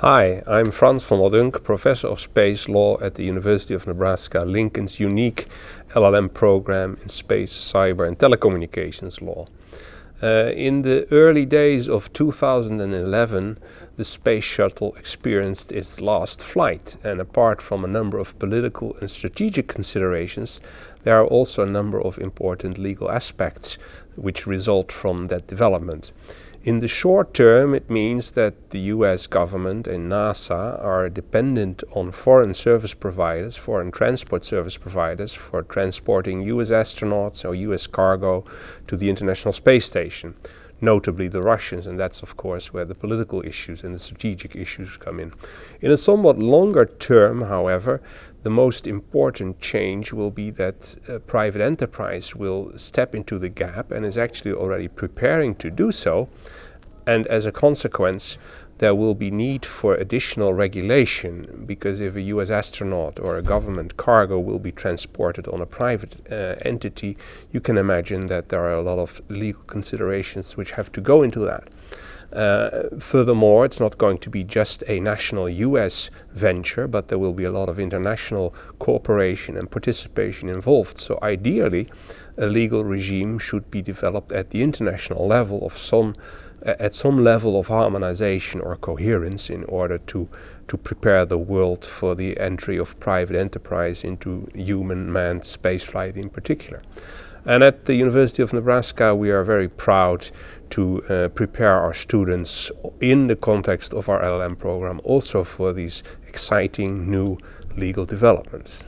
Hi, I'm Frans van der Dunk, Professor of Space Law at the University of Nebraska Lincoln's unique LLM program in Space, Cyber and Telecommunications Law. Uh, in the early days of 2011, the Space Shuttle experienced its last flight, and apart from a number of political and strategic considerations, there are also a number of important legal aspects which result from that development. In the short term, it means that the US government and NASA are dependent on foreign service providers, foreign transport service providers, for transporting US astronauts or US cargo to the International Space Station, notably the Russians, and that's of course where the political issues and the strategic issues come in. In a somewhat longer term, however, the most important change will be that uh, private enterprise will step into the gap and is actually already preparing to do so. And as a consequence, there will be need for additional regulation because if a US astronaut or a government cargo will be transported on a private uh, entity, you can imagine that there are a lot of legal considerations which have to go into that. Uh, furthermore, it's not going to be just a national US venture, but there will be a lot of international cooperation and participation involved. So, ideally, a legal regime should be developed at the international level of some at some level of harmonization or coherence in order to to prepare the world for the entry of private enterprise into human manned spaceflight in particular. And at the University of Nebraska, we are very proud to uh, prepare our students in the context of our LLM program also for these exciting new legal developments.